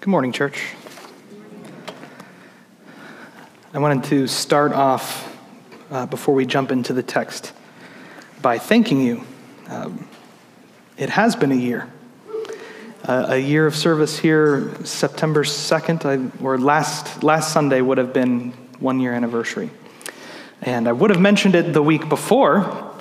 Good morning, church. I wanted to start off uh, before we jump into the text by thanking you. Um, it has been a year. Uh, a year of service here, September 2nd, I, or last, last Sunday would have been one year anniversary. And I would have mentioned it the week before,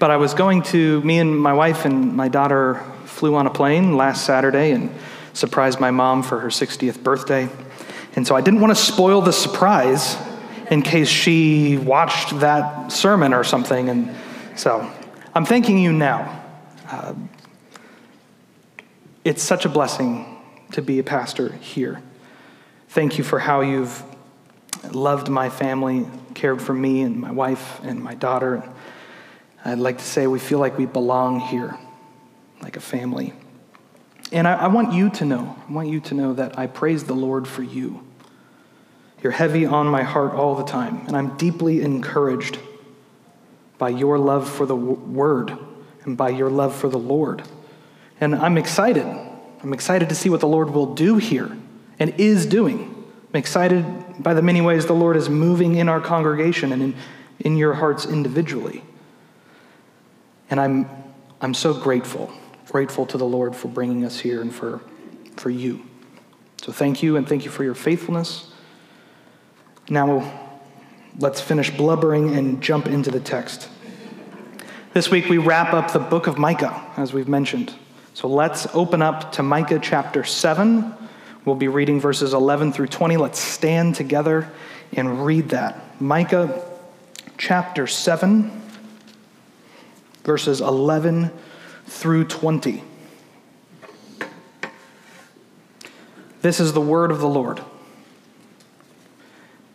but I was going to, me and my wife and my daughter flew on a plane last Saturday and surprised my mom for her 60th birthday. And so I didn't want to spoil the surprise in case she watched that sermon or something. And so I'm thanking you now. Uh, it's such a blessing to be a pastor here. Thank you for how you've loved my family, cared for me and my wife and my daughter. I'd like to say we feel like we belong here, like a family. And I, I, want you to know, I want you to know that I praise the Lord for you. You're heavy on my heart all the time, and I'm deeply encouraged by your love for the word and by your love for the Lord. And I'm excited. I'm excited to see what the Lord will do here and is doing. I'm excited by the many ways the Lord is moving in our congregation and in, in your hearts individually. And I'm, I'm so grateful grateful to the Lord for bringing us here and for, for you. So thank you, and thank you for your faithfulness. Now, let's finish blubbering and jump into the text. This week, we wrap up the book of Micah, as we've mentioned. So let's open up to Micah chapter 7. We'll be reading verses 11 through 20. Let's stand together and read that. Micah chapter 7, verses 11 through 20. This is the word of the Lord.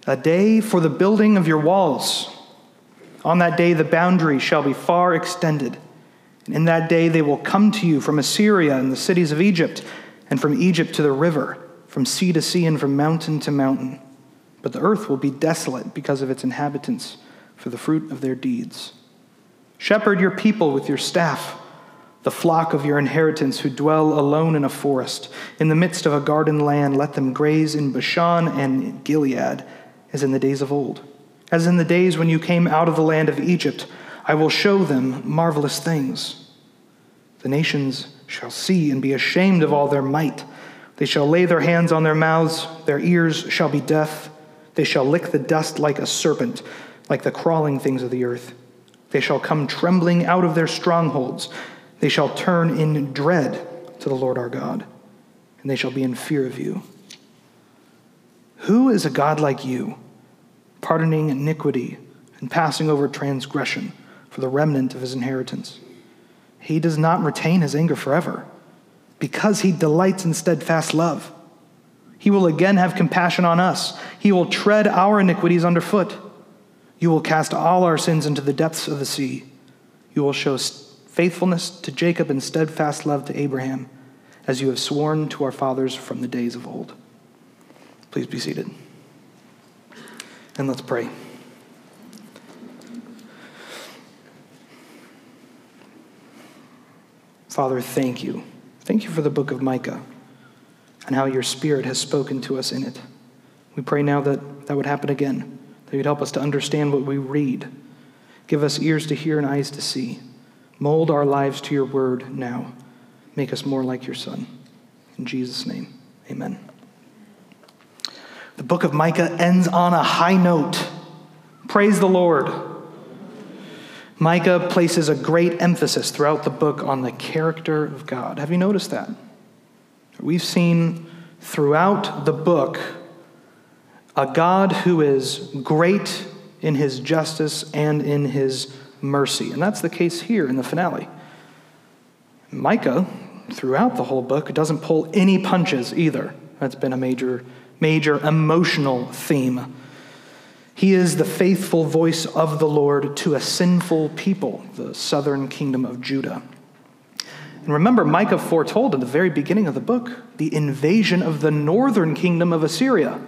A day for the building of your walls. On that day, the boundary shall be far extended. And in that day, they will come to you from Assyria and the cities of Egypt, and from Egypt to the river, from sea to sea, and from mountain to mountain. But the earth will be desolate because of its inhabitants, for the fruit of their deeds. Shepherd your people with your staff the flock of your inheritance who dwell alone in a forest. In the midst of a garden land, let them graze in Bashan and Gilead, as in the days of old. As in the days when you came out of the land of Egypt, I will show them marvelous things. The nations shall see and be ashamed of all their might. They shall lay their hands on their mouths, their ears shall be deaf. They shall lick the dust like a serpent, like the crawling things of the earth. They shall come trembling out of their strongholds. They shall turn in dread to the Lord our God, and they shall be in fear of you. Who is a God like you, pardoning iniquity and passing over transgression for the remnant of his inheritance? He does not retain his anger forever, because he delights in steadfast love. He will again have compassion on us. He will tread our iniquities underfoot. You will cast all our sins into the depths of the sea. You will show faithfulness to Jacob and steadfast love to Abraham, as you have sworn to our fathers from the days of old. Please be seated. And let's pray. Father, thank you. Thank you for the book of Micah and how your Spirit has spoken to us in it. We pray now that that would happen again, that you'd help us to understand what we read. Give us ears to hear and eyes to see. Mold our lives to your word now. Make us more like your Son. In Jesus' name, amen. The book of Micah ends on a high note. Praise the Lord. Micah places a great emphasis throughout the book on the character of God. Have you noticed that? We've seen throughout the book a God who is great in his justice and in his mercy. And that's the case here in the finale. Micah, throughout the whole book, doesn't pull any punches either. That's been a major, major emotional theme. He is the faithful voice of the Lord to a sinful people, the southern kingdom of Judah. And remember, Micah foretold at the very beginning of the book the invasion of the northern kingdom of Assyria.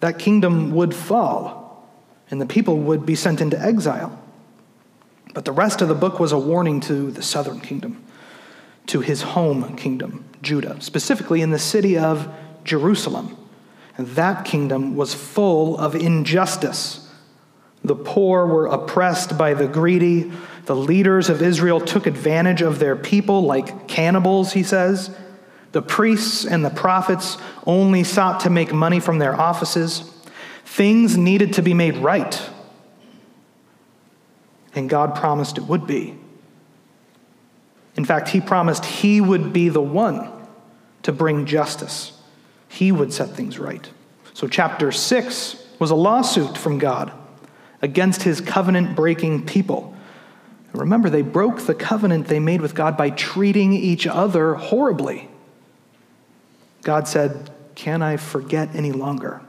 That kingdom would fall and the people would be sent into exile. But the rest of the book was a warning to the southern kingdom, to his home kingdom, Judah, specifically in the city of Jerusalem. And that kingdom was full of injustice. The poor were oppressed by the greedy. The leaders of Israel took advantage of their people like cannibals, he says. The priests and the prophets only sought to make money from their offices. Things needed to be made right. And God promised it would be. In fact, He promised He would be the one to bring justice, He would set things right. So, chapter 6 was a lawsuit from God against His covenant breaking people. Remember, they broke the covenant they made with God by treating each other horribly. God said, Can I forget any longer?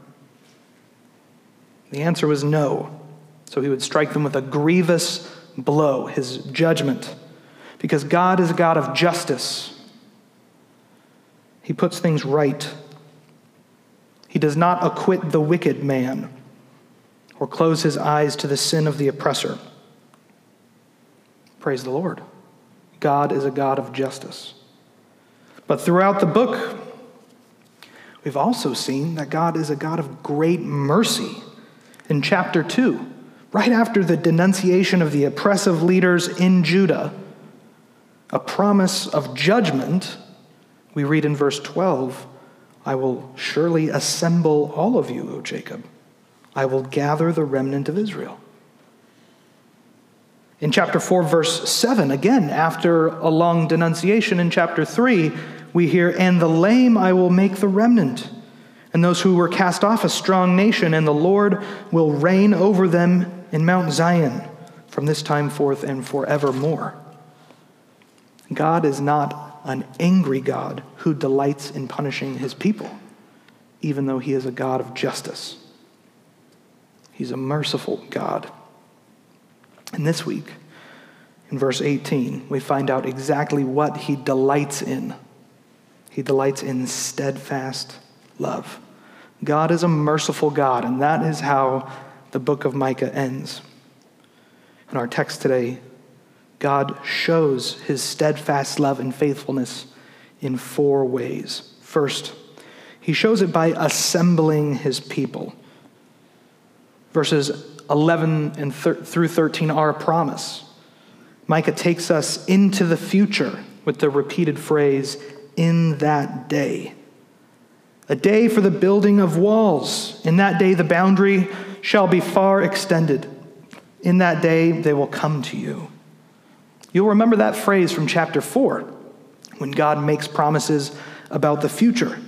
The answer was no. So he would strike them with a grievous blow, his judgment. Because God is a God of justice, he puts things right. He does not acquit the wicked man or close his eyes to the sin of the oppressor. Praise the Lord. God is a God of justice. But throughout the book, we've also seen that God is a God of great mercy. In chapter 2, right after the denunciation of the oppressive leaders in Judah, a promise of judgment, we read in verse 12 I will surely assemble all of you, O Jacob. I will gather the remnant of Israel. In chapter 4, verse 7, again, after a long denunciation in chapter 3, we hear, And the lame I will make the remnant, and those who were cast off a strong nation, and the Lord will reign over them in Mount Zion from this time forth and forevermore. God is not an angry God who delights in punishing his people, even though he is a God of justice. He's a merciful God. And this week, in verse 18, we find out exactly what he delights in. He delights in steadfast love. God is a merciful God, and that is how the book of Micah ends. In our text today, God shows his steadfast love and faithfulness in four ways. First, he shows it by assembling his people. Verses 11 and thir- through 13 are a promise. Micah takes us into the future with the repeated phrase, in that day. A day for the building of walls. In that day, the boundary shall be far extended. In that day, they will come to you. You'll remember that phrase from chapter 4 when God makes promises about the future.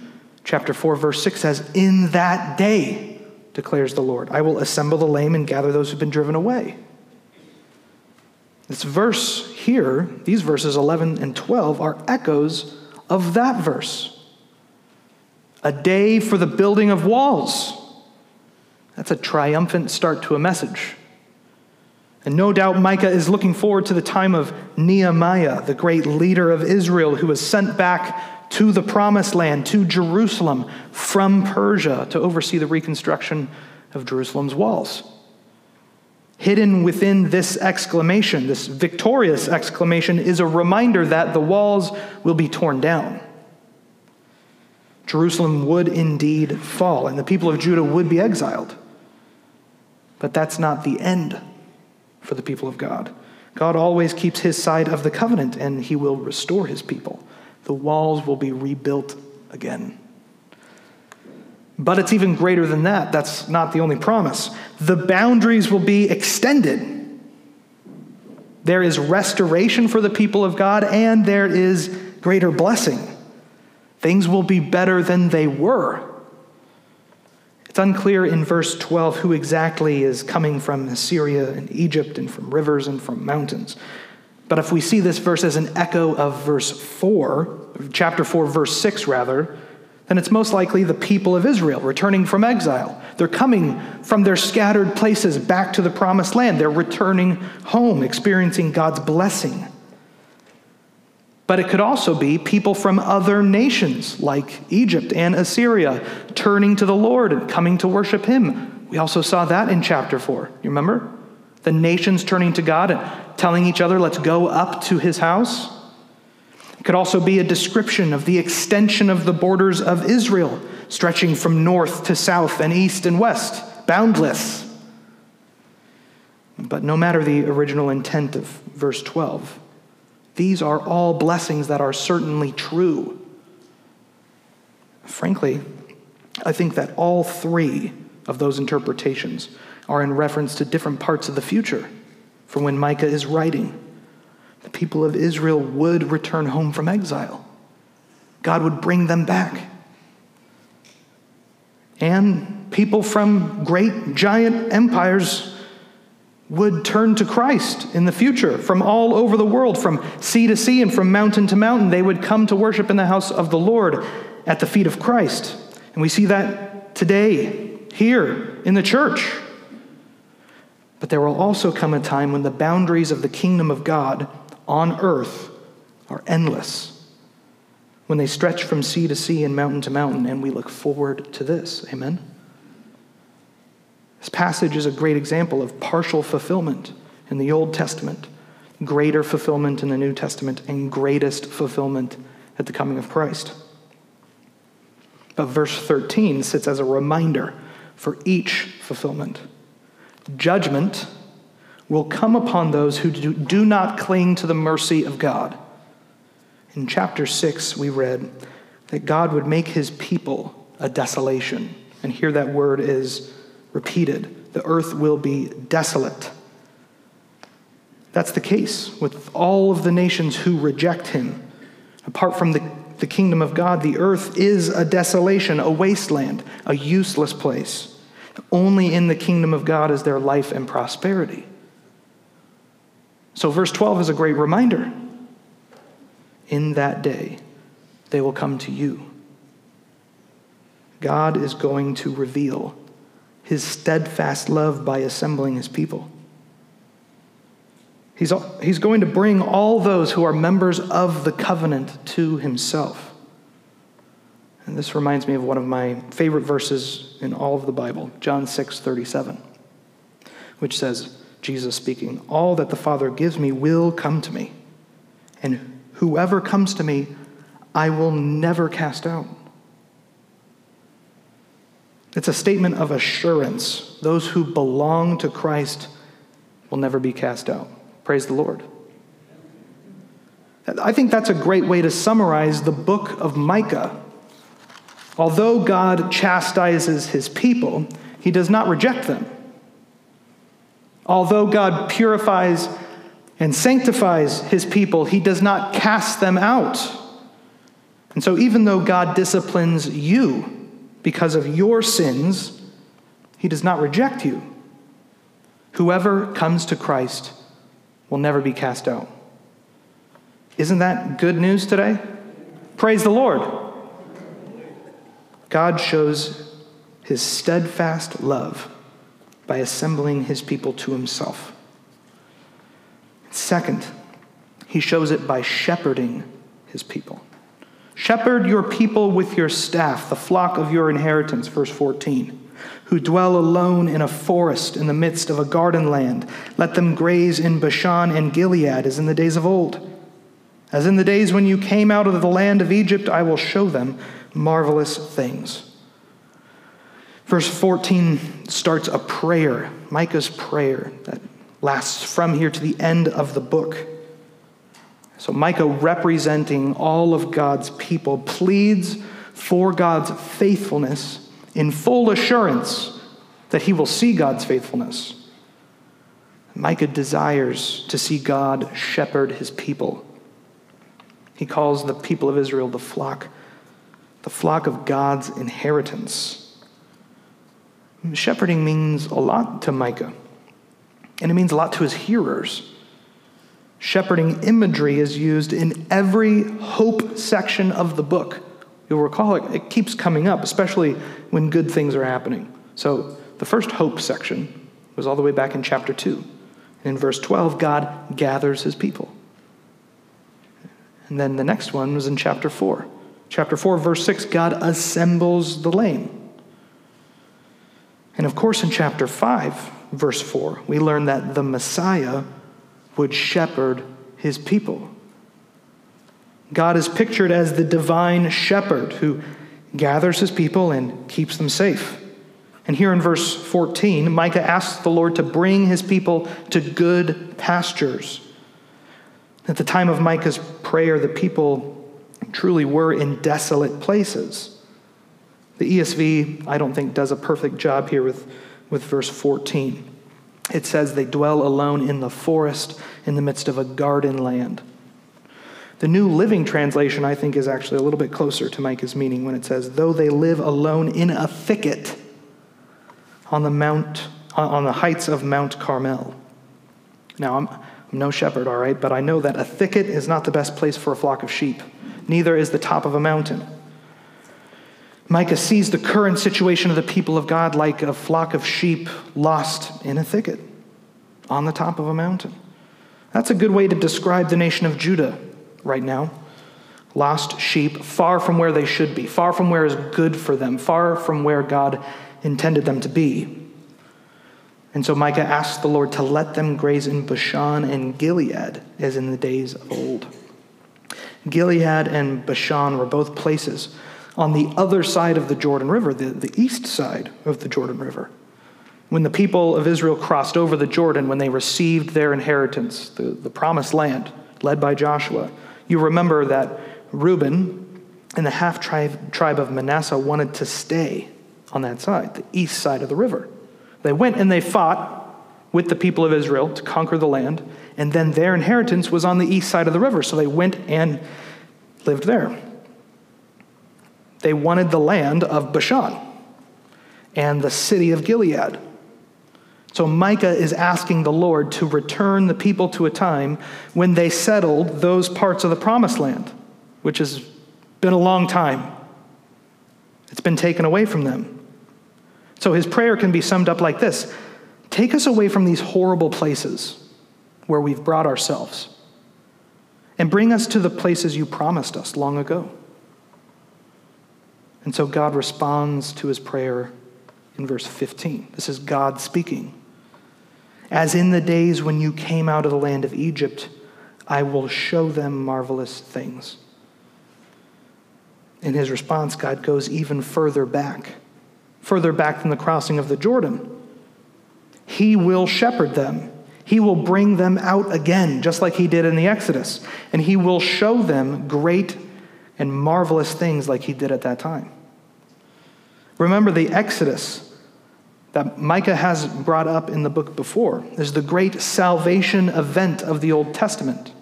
Chapter 4, verse 6 says, In that day, declares the Lord, I will assemble the lame and gather those who've been driven away. This verse here, these verses 11 and 12, are echoes of that verse. A day for the building of walls. That's a triumphant start to a message. And no doubt Micah is looking forward to the time of Nehemiah, the great leader of Israel, who was sent back to the promised land, to Jerusalem, from Persia to oversee the reconstruction of Jerusalem's walls. Hidden within this exclamation, this victorious exclamation, is a reminder that the walls will be torn down. Jerusalem would indeed fall, and the people of Judah would be exiled. But that's not the end for the people of God. God always keeps his side of the covenant, and he will restore his people. The walls will be rebuilt again. But it's even greater than that. That's not the only promise. The boundaries will be extended. There is restoration for the people of God, and there is greater blessing. Things will be better than they were. It's unclear in verse 12 who exactly is coming from Assyria and Egypt and from rivers and from mountains. But if we see this verse as an echo of verse 4, chapter 4, verse 6, rather, then it's most likely the people of Israel returning from exile. They're coming from their scattered places back to the promised land. They're returning home, experiencing God's blessing. But it could also be people from other nations like Egypt and Assyria turning to the Lord and coming to worship Him. We also saw that in chapter 4. You remember? The nations turning to God and telling each other, let's go up to His house. It could also be a description of the extension of the borders of Israel, stretching from north to south and east and west, boundless. But no matter the original intent of verse 12, these are all blessings that are certainly true. Frankly, I think that all three of those interpretations are in reference to different parts of the future from when Micah is writing. The people of Israel would return home from exile, God would bring them back. And people from great giant empires would turn to Christ in the future from all over the world, from sea to sea and from mountain to mountain. They would come to worship in the house of the Lord at the feet of Christ. And we see that today, here in the church. But there will also come a time when the boundaries of the kingdom of God on earth are endless, when they stretch from sea to sea and mountain to mountain, and we look forward to this. Amen? This passage is a great example of partial fulfillment in the Old Testament, greater fulfillment in the New Testament, and greatest fulfillment at the coming of Christ. But verse 13 sits as a reminder for each fulfillment. Judgment will come upon those who do not cling to the mercy of God. In chapter 6, we read that God would make his people a desolation. And here that word is repeated the earth will be desolate. That's the case with all of the nations who reject him. Apart from the, the kingdom of God, the earth is a desolation, a wasteland, a useless place. Only in the kingdom of God is there life and prosperity. So, verse 12 is a great reminder. In that day, they will come to you. God is going to reveal his steadfast love by assembling his people. He's, he's going to bring all those who are members of the covenant to himself. And this reminds me of one of my favorite verses in all of the Bible, John 6 37, which says, Jesus speaking, All that the Father gives me will come to me, and whoever comes to me, I will never cast out. It's a statement of assurance. Those who belong to Christ will never be cast out. Praise the Lord. I think that's a great way to summarize the book of Micah. Although God chastises his people, he does not reject them. Although God purifies and sanctifies his people, he does not cast them out. And so, even though God disciplines you because of your sins, he does not reject you. Whoever comes to Christ will never be cast out. Isn't that good news today? Praise the Lord. God shows his steadfast love by assembling his people to himself. Second, he shows it by shepherding his people. Shepherd your people with your staff, the flock of your inheritance, verse 14, who dwell alone in a forest in the midst of a garden land. Let them graze in Bashan and Gilead as in the days of old. As in the days when you came out of the land of Egypt, I will show them marvelous things. Verse 14 starts a prayer, Micah's prayer, that lasts from here to the end of the book. So, Micah, representing all of God's people, pleads for God's faithfulness in full assurance that he will see God's faithfulness. Micah desires to see God shepherd his people. He calls the people of Israel the flock, the flock of God's inheritance. Shepherding means a lot to Micah, and it means a lot to his hearers. Shepherding imagery is used in every hope section of the book. You'll recall it, it keeps coming up, especially when good things are happening. So, the first hope section was all the way back in chapter 2. And in verse 12, God gathers his people. And then the next one was in chapter 4. Chapter 4, verse 6, God assembles the lame. And of course, in chapter 5, verse 4, we learn that the Messiah would shepherd his people. God is pictured as the divine shepherd who gathers his people and keeps them safe. And here in verse 14, Micah asks the Lord to bring his people to good pastures. At the time of Micah's prayer, the people truly were in desolate places. The ESV, I don't think, does a perfect job here with, with verse 14. It says they dwell alone in the forest in the midst of a garden land. The New Living Translation, I think, is actually a little bit closer to Micah's meaning when it says, though they live alone in a thicket on the mount uh, on the heights of Mount Carmel. Now, I'm, I'm no shepherd, all right, but I know that a thicket is not the best place for a flock of sheep. Neither is the top of a mountain. Micah sees the current situation of the people of God like a flock of sheep lost in a thicket on the top of a mountain. That's a good way to describe the nation of Judah right now. Lost sheep, far from where they should be, far from where is good for them, far from where God intended them to be. And so Micah asks the Lord to let them graze in Bashan and Gilead, as in the days of old. Gilead and Bashan were both places on the other side of the Jordan River, the, the east side of the Jordan River. When the people of Israel crossed over the Jordan, when they received their inheritance, the, the promised land led by Joshua, you remember that Reuben and the half tribe, tribe of Manasseh wanted to stay on that side, the east side of the river. They went and they fought with the people of Israel to conquer the land, and then their inheritance was on the east side of the river, so they went and lived there. They wanted the land of Bashan and the city of Gilead. So Micah is asking the Lord to return the people to a time when they settled those parts of the promised land, which has been a long time. It's been taken away from them. So his prayer can be summed up like this Take us away from these horrible places where we've brought ourselves, and bring us to the places you promised us long ago. And so God responds to his prayer in verse 15. This is God speaking. As in the days when you came out of the land of Egypt, I will show them marvelous things. In his response, God goes even further back further back than the crossing of the Jordan. He will shepherd them. He will bring them out again, just like he did in the Exodus. And he will show them great and marvelous things like he did at that time. Remember the Exodus that Micah has brought up in the book before is the great salvation event of the Old Testament.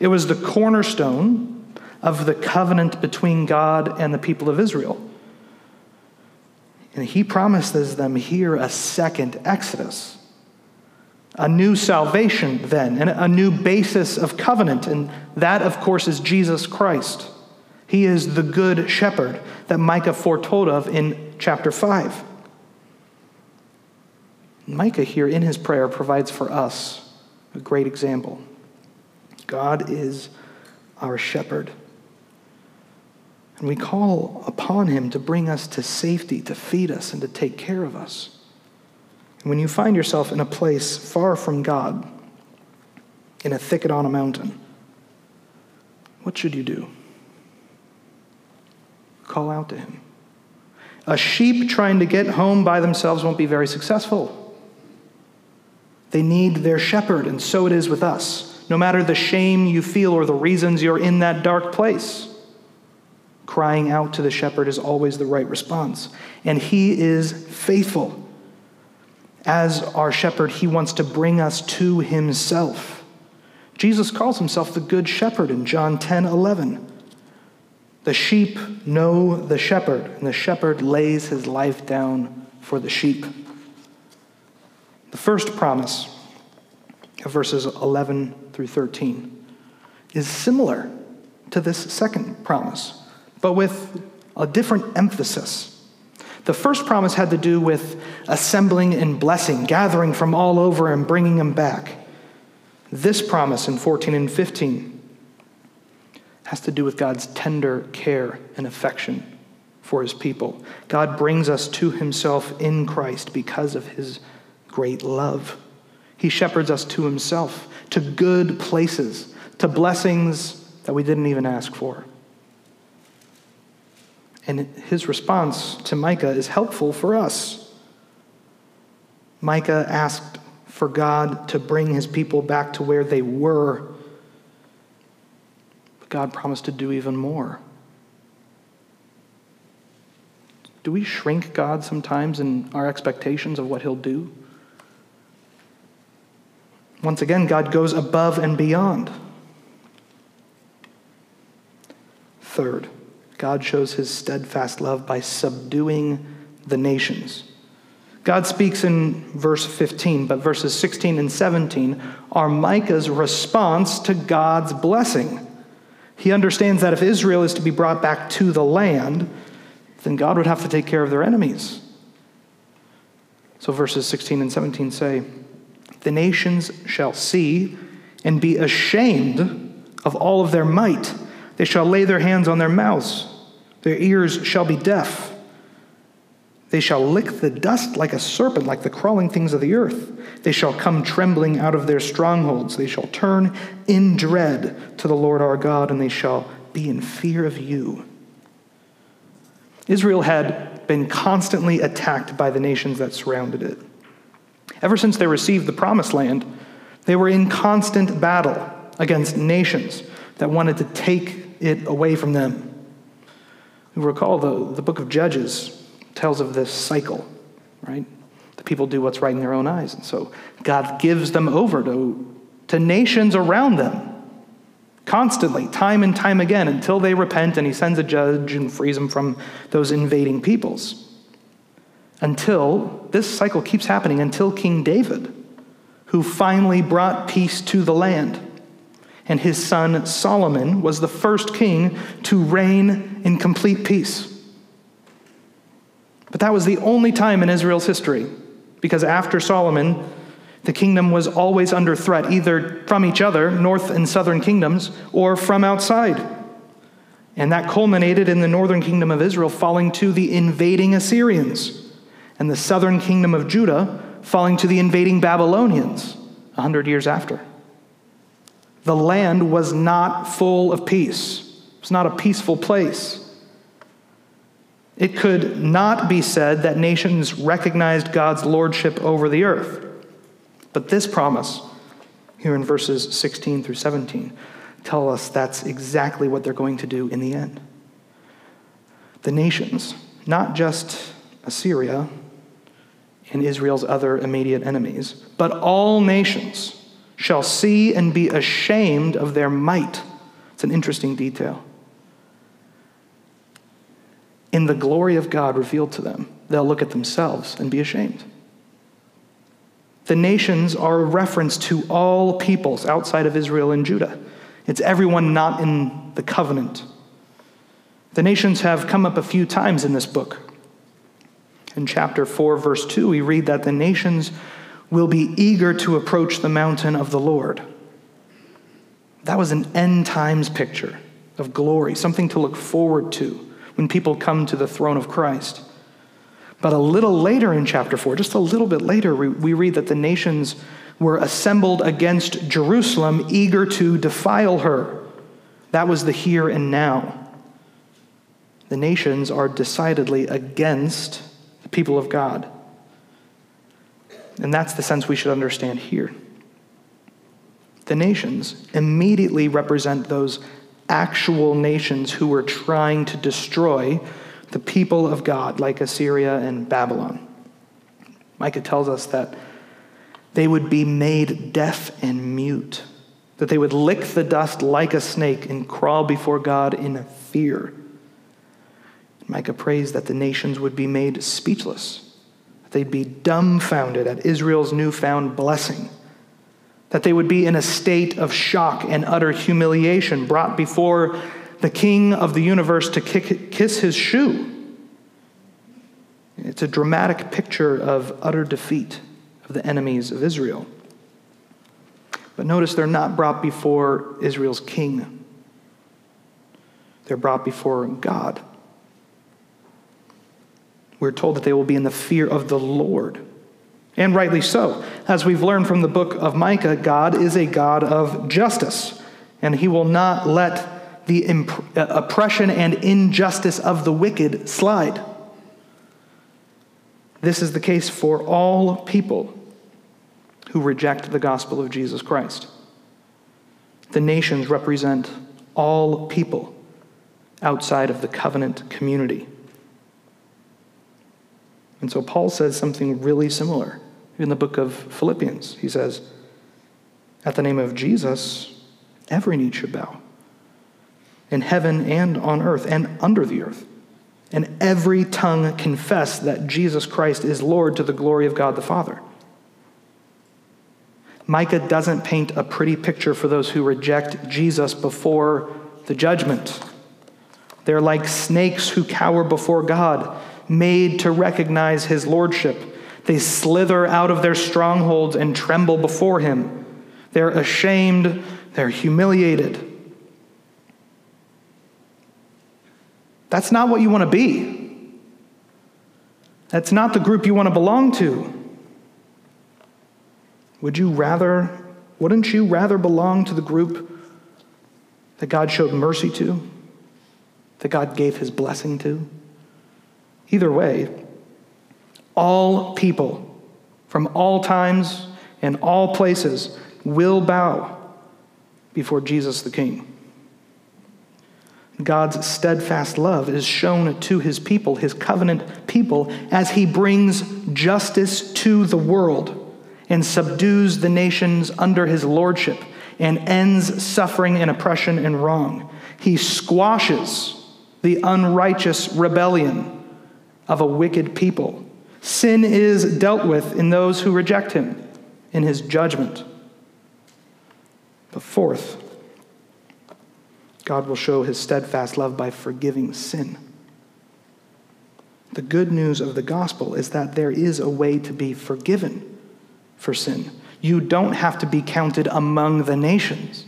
It was the cornerstone of the covenant between God and the people of Israel. And he promises them here a second Exodus, a new salvation, then, and a new basis of covenant. And that, of course, is Jesus Christ. He is the good shepherd that Micah foretold of in chapter 5. Micah, here in his prayer, provides for us a great example. God is our shepherd. And we call upon him to bring us to safety, to feed us, and to take care of us. And when you find yourself in a place far from God, in a thicket on a mountain, what should you do? Call out to him. A sheep trying to get home by themselves won't be very successful. They need their shepherd, and so it is with us. No matter the shame you feel or the reasons you're in that dark place, Crying out to the shepherd is always the right response. And he is faithful. As our shepherd, he wants to bring us to himself. Jesus calls himself the good shepherd in John 10 11. The sheep know the shepherd, and the shepherd lays his life down for the sheep. The first promise of verses 11 through 13 is similar to this second promise but with a different emphasis. The first promise had to do with assembling and blessing, gathering from all over and bringing them back. This promise in 14 and 15 has to do with God's tender care and affection for his people. God brings us to himself in Christ because of his great love. He shepherds us to himself, to good places, to blessings that we didn't even ask for. And his response to Micah is helpful for us. Micah asked for God to bring his people back to where they were, God promised to do even more. Do we shrink God sometimes in our expectations of what he'll do? Once again, God goes above and beyond. Third, God shows his steadfast love by subduing the nations. God speaks in verse 15, but verses 16 and 17 are Micah's response to God's blessing. He understands that if Israel is to be brought back to the land, then God would have to take care of their enemies. So verses 16 and 17 say, The nations shall see and be ashamed of all of their might they shall lay their hands on their mouths, their ears shall be deaf. They shall lick the dust like a serpent, like the crawling things of the earth. They shall come trembling out of their strongholds. They shall turn in dread to the Lord our God, and they shall be in fear of you. Israel had been constantly attacked by the nations that surrounded it. Ever since they received the promised land, they were in constant battle against nations that wanted to take it away from them. You recall the, the book of Judges tells of this cycle, right? The people do what's right in their own eyes. And so God gives them over to, to nations around them constantly, time and time again, until they repent and he sends a judge and frees them from those invading peoples. Until this cycle keeps happening until King David, who finally brought peace to the land and his son Solomon was the first king to reign in complete peace. But that was the only time in Israel's history, because after Solomon, the kingdom was always under threat, either from each other, north and southern kingdoms, or from outside. And that culminated in the northern kingdom of Israel falling to the invading Assyrians, and the southern kingdom of Judah falling to the invading Babylonians a hundred years after the land was not full of peace. It was not a peaceful place. It could not be said that nations recognized God's lordship over the earth. But this promise, here in verses 16 through 17, tell us that's exactly what they're going to do in the end. The nations, not just Assyria and Israel's other immediate enemies, but all nations shall see and be ashamed of their might. It's an interesting detail. In the glory of God revealed to them, they'll look at themselves and be ashamed. The nations are a reference to all peoples outside of Israel and Judah. It's everyone not in the covenant. The nations have come up a few times in this book. In chapter 4, verse 2, we read that the nations will be eager to approach the mountain of the Lord. That was an end times picture of glory, something to look forward to when people come to the throne of Christ. But a little later in chapter 4, just a little bit later, we read that the nations were assembled against Jerusalem, eager to defile her. That was the here and now. The nations are decidedly against the people of God. And that's the sense we should understand here. The nations immediately represent those actual nations who were trying to destroy the people of God, like Assyria and Babylon. Micah tells us that they would be made deaf and mute, that they would lick the dust like a snake and crawl before God in fear. Micah prays that the nations would be made speechless that They'd be dumbfounded at Israel's newfound blessing. That they would be in a state of shock and utter humiliation, brought before the king of the universe to kick, kiss his shoe. It's a dramatic picture of utter defeat of the enemies of Israel. But notice they're not brought before Israel's king, they're brought before God. We're told that they will be in the fear of the Lord. And rightly so. As we've learned from the book of Micah, God is a God of justice, and he will not let the imp- uh, oppression and injustice of the wicked slide. This is the case for all people who reject the gospel of Jesus Christ. The nations represent all people outside of the covenant community. And so Paul says something really similar in the book of Philippians. He says, At the name of Jesus, every knee should bow, in heaven and on earth and under the earth, and every tongue confess that Jesus Christ is Lord to the glory of God the Father. Micah doesn't paint a pretty picture for those who reject Jesus before the judgment. They're like snakes who cower before God, made to recognize his lordship. They slither out of their strongholds and tremble before him. They're ashamed, they're humiliated. That's not what you want to be. That's not the group you want to belong to. Would you rather, wouldn't you rather belong to the group that God showed mercy to, that God gave his blessing to? Either way, all people from all times and all places will bow before Jesus the King. God's steadfast love is shown to his people, his covenant people, as he brings justice to the world and subdues the nations under his lordship and ends suffering and oppression and wrong. He squashes the unrighteous rebellion of a wicked people. Sin is dealt with in those who reject him in his judgment. But fourth, God will show his steadfast love by forgiving sin. The good news of the gospel is that there is a way to be forgiven for sin. You don't have to be counted among the nations.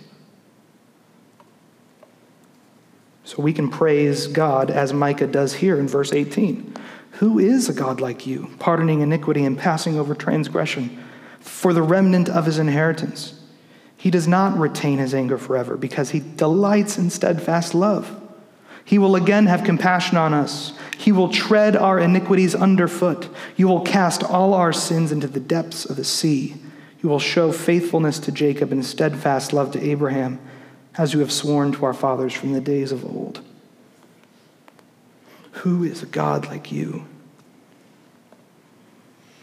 So we can praise God as Micah does here in verse 18. Who is a God like you, pardoning iniquity and passing over transgression for the remnant of his inheritance? He does not retain his anger forever because he delights in steadfast love. He will again have compassion on us. He will tread our iniquities underfoot. You will cast all our sins into the depths of the sea. You will show faithfulness to Jacob and steadfast love to Abraham, as you have sworn to our fathers from the days of old. Who is a God like you?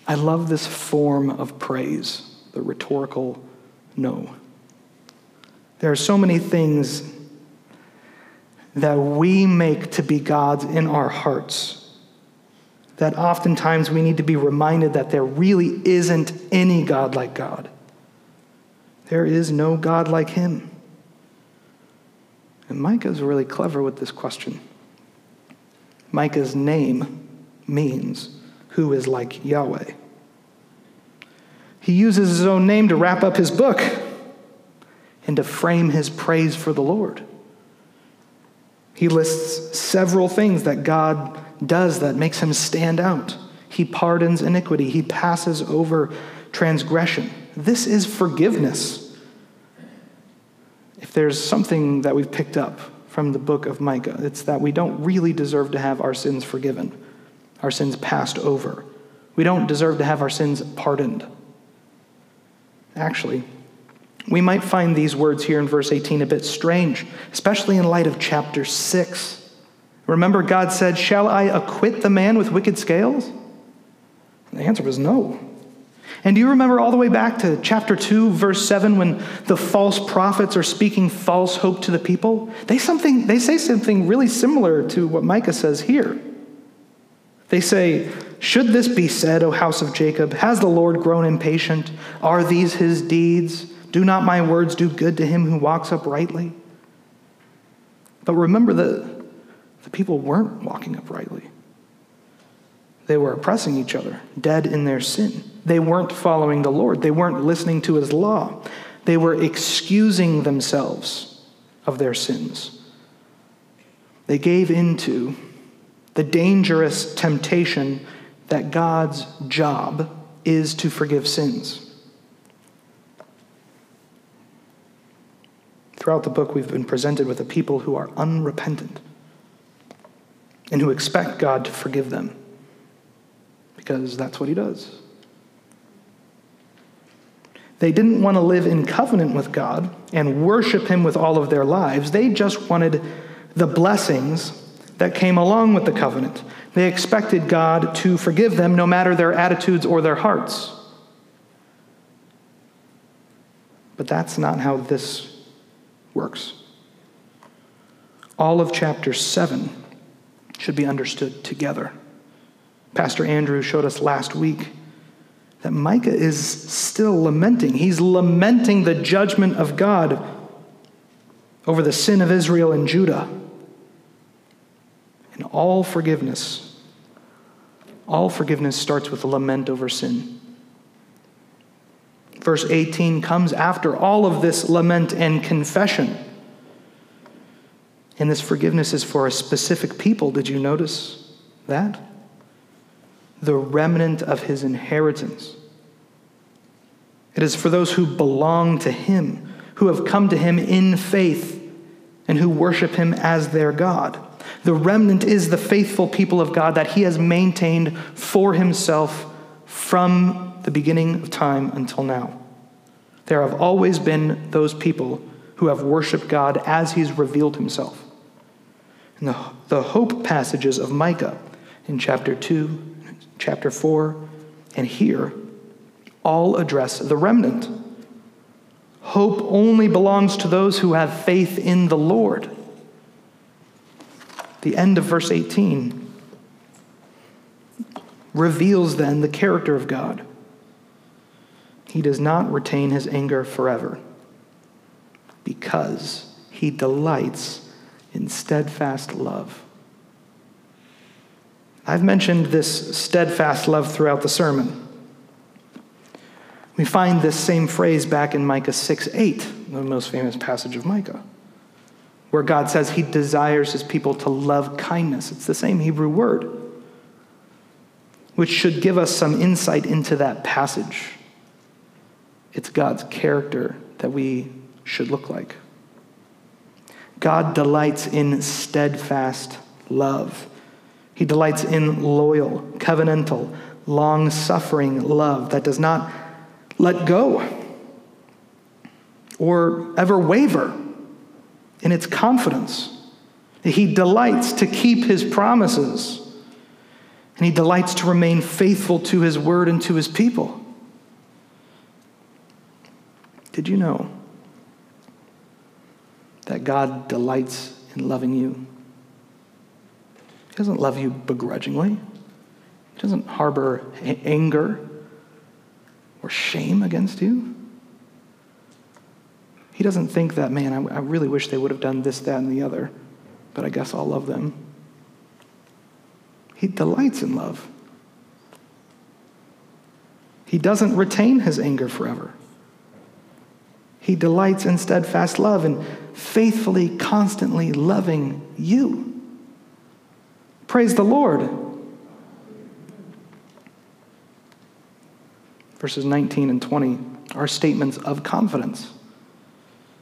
I love this form of praise, the rhetorical no. There are so many things that we make to be gods in our hearts. That oftentimes we need to be reminded that there really isn't any God like God. There is no God like him. And Micah is really clever with this question. Micah's name means who is like Yahweh. He uses his own name to wrap up his book and to frame his praise for the Lord. He lists several things that God does that makes him stand out. He pardons iniquity, he passes over transgression. This is forgiveness. If there's something that we've picked up from the book of Micah, it's that we don't really deserve to have our sins forgiven, our sins passed over. We don't deserve to have our sins pardoned. Actually, we might find these words here in verse 18 a bit strange, especially in light of chapter 6. Remember, God said, Shall I acquit the man with wicked scales? And the answer was no. And do you remember all the way back to chapter 2, verse 7, when the false prophets are speaking false hope to the people? They, something, they say something really similar to what Micah says here. They say, Should this be said, O house of Jacob? Has the Lord grown impatient? Are these his deeds? Do not my words do good to him who walks uprightly? But remember that the people weren't walking uprightly. They were oppressing each other, dead in their sin. They weren't following the Lord. They weren't listening to his law. They were excusing themselves of their sins. They gave into the dangerous temptation that God's job is to forgive sins. Throughout the book, we've been presented with a people who are unrepentant and who expect God to forgive them because that's what He does. They didn't want to live in covenant with God and worship Him with all of their lives. They just wanted the blessings that came along with the covenant. They expected God to forgive them no matter their attitudes or their hearts. But that's not how this works. All of chapter 7 should be understood together. Pastor Andrew showed us last week that Micah is still lamenting. He's lamenting the judgment of God over the sin of Israel and Judah. And all forgiveness, all forgiveness starts with a lament over sin. Verse 18 comes after all of this lament and confession. And this forgiveness is for a specific people. Did you notice that? The remnant of his inheritance. It is for those who belong to him, who have come to him in faith, and who worship him as their God. The remnant is the faithful people of God that he has maintained for himself from the beginning of time until now. There have always been those people who have worshiped God as he's revealed himself. And the, the hope passages of Micah in chapter 2, chapter 4, and here all address the remnant. Hope only belongs to those who have faith in the Lord. The end of verse 18 reveals then the character of God. He does not retain his anger forever because he delights in steadfast love. I've mentioned this steadfast love throughout the sermon. We find this same phrase back in Micah 6 8, the most famous passage of Micah, where God says he desires his people to love kindness. It's the same Hebrew word, which should give us some insight into that passage. It's God's character that we should look like. God delights in steadfast love. He delights in loyal, covenantal, long suffering love that does not let go or ever waver in its confidence. He delights to keep his promises, and he delights to remain faithful to his word and to his people. Did you know that God delights in loving you. He doesn't love you begrudgingly, He doesn't harbor anger or shame against you. He doesn't think that, man, I, I really wish they would have done this, that, and the other, but I guess I'll love them. He delights in love. He doesn't retain his anger forever. He delights in steadfast love and faithfully, constantly loving you. Praise the Lord. Verses 19 and 20 are statements of confidence.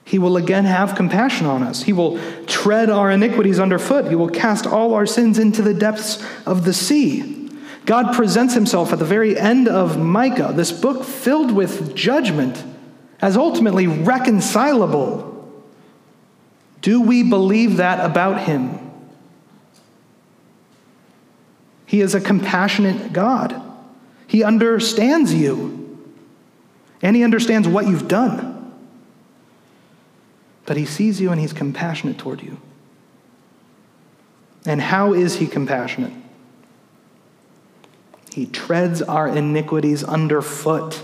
He will again have compassion on us. He will tread our iniquities underfoot. He will cast all our sins into the depths of the sea. God presents himself at the very end of Micah, this book filled with judgment as ultimately reconcilable. Do we believe that about him? He is a compassionate God. He understands you, and he understands what you've done. But he sees you and he's compassionate toward you. And how is he compassionate? He treads our iniquities underfoot.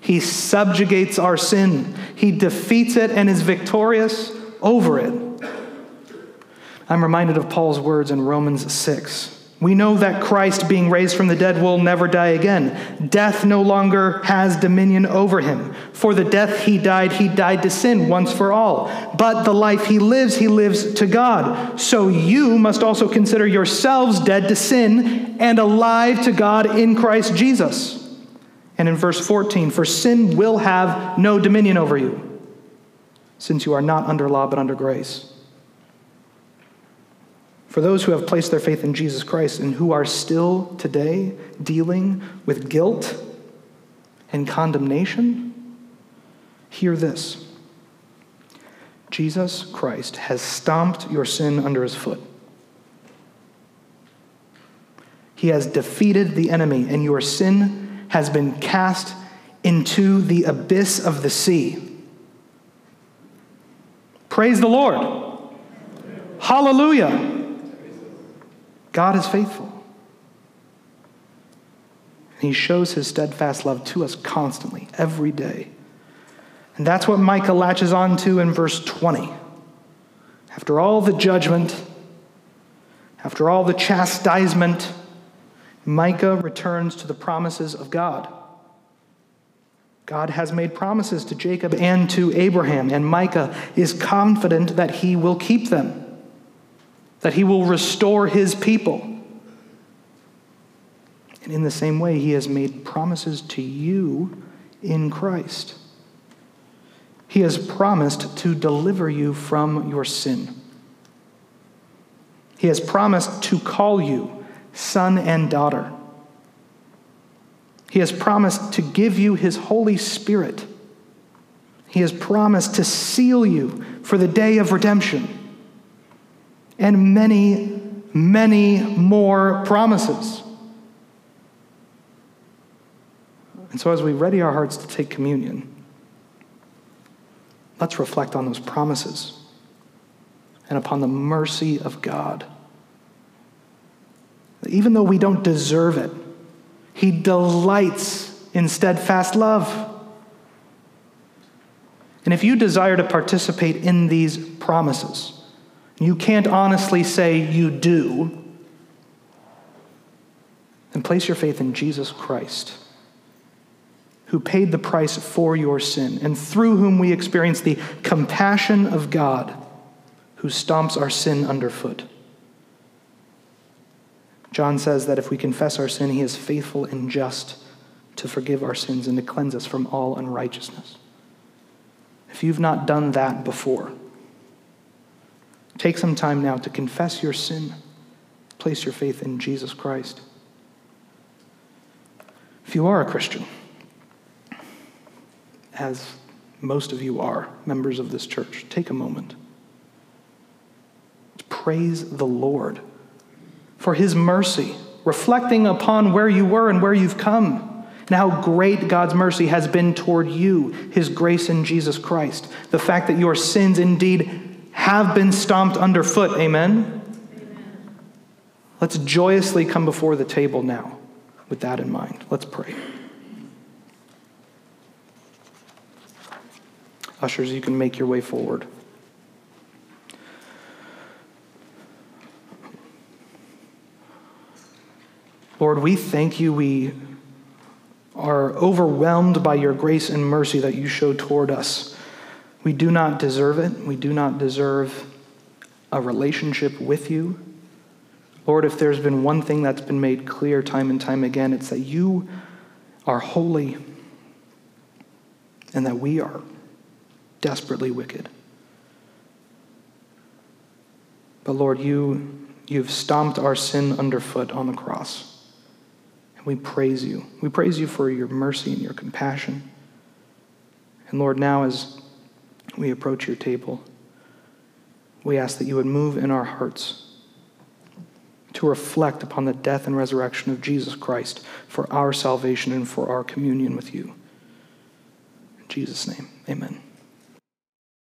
He subjugates our sin, He defeats it and is victorious over it. I'm reminded of Paul's words in Romans 6. We know that Christ, being raised from the dead, will never die again. Death no longer has dominion over him. For the death he died, he died to sin once for all. But the life he lives, he lives to God. So you must also consider yourselves dead to sin and alive to God in Christ Jesus. And in verse 14, for sin will have no dominion over you. since you are not under law but under grace. For those who have placed their faith in Jesus Christ and who are still today dealing with guilt and condemnation, hear this Jesus Christ has stomped your sin under his foot. He has defeated the enemy, and your sin has been cast into the abyss of the sea. Praise the Lord. Hallelujah. God is faithful. And he shows his steadfast love to us constantly, every day. And that's what Micah latches on to in verse 20. After all the judgment, after all the chastisement, Micah returns to the promises of God. God has made promises to Jacob and to Abraham, and Micah is confident that he will keep them, that he will restore his people. And in the same way, he has made promises to you in Christ. He has promised to deliver you from your sin. He has promised to call you son and daughter. He has promised to give you his Holy Spirit. He has promised to seal you for the day of redemption. And many, many more promises. And so, as we ready our hearts to take communion, let's reflect on those promises and upon the mercy of God. Even though we don't deserve it, he delights in steadfast love. And if you desire to participate in these promises, you can't honestly say you do, then place your faith in Jesus Christ, who paid the price for your sin, and through whom we experience the compassion of God, who stomps our sin underfoot. John says that if we confess our sin, he is faithful and just to forgive our sins and to cleanse us from all unrighteousness. If you've not done that before, take some time now to confess your sin. Place your faith in Jesus Christ. If you are a Christian, as most of you are members of this church, take a moment. Praise the Lord for his mercy, reflecting upon where you were and where you've come, and how great God's mercy has been toward you, his grace in Jesus Christ. The fact that your sins indeed have been stomped underfoot. Amen? Amen. Let's joyously come before the table now with that in mind. Let's pray. Ushers, you can make your way forward. Lord, we thank you. We are overwhelmed by your grace and mercy that you show toward us. We do not deserve it. We do not deserve a relationship with you. Lord, if there's been one thing that's been made clear time and time again, it's that you are holy and that we are desperately wicked. But Lord, you, you've stomped our sin underfoot on the cross. And we praise you. We praise you for your mercy and your compassion. And Lord, now as we approach your table, we ask that you would move in our hearts to reflect upon the death and resurrection of Jesus Christ for our salvation and for our communion with you. In Jesus' name, amen.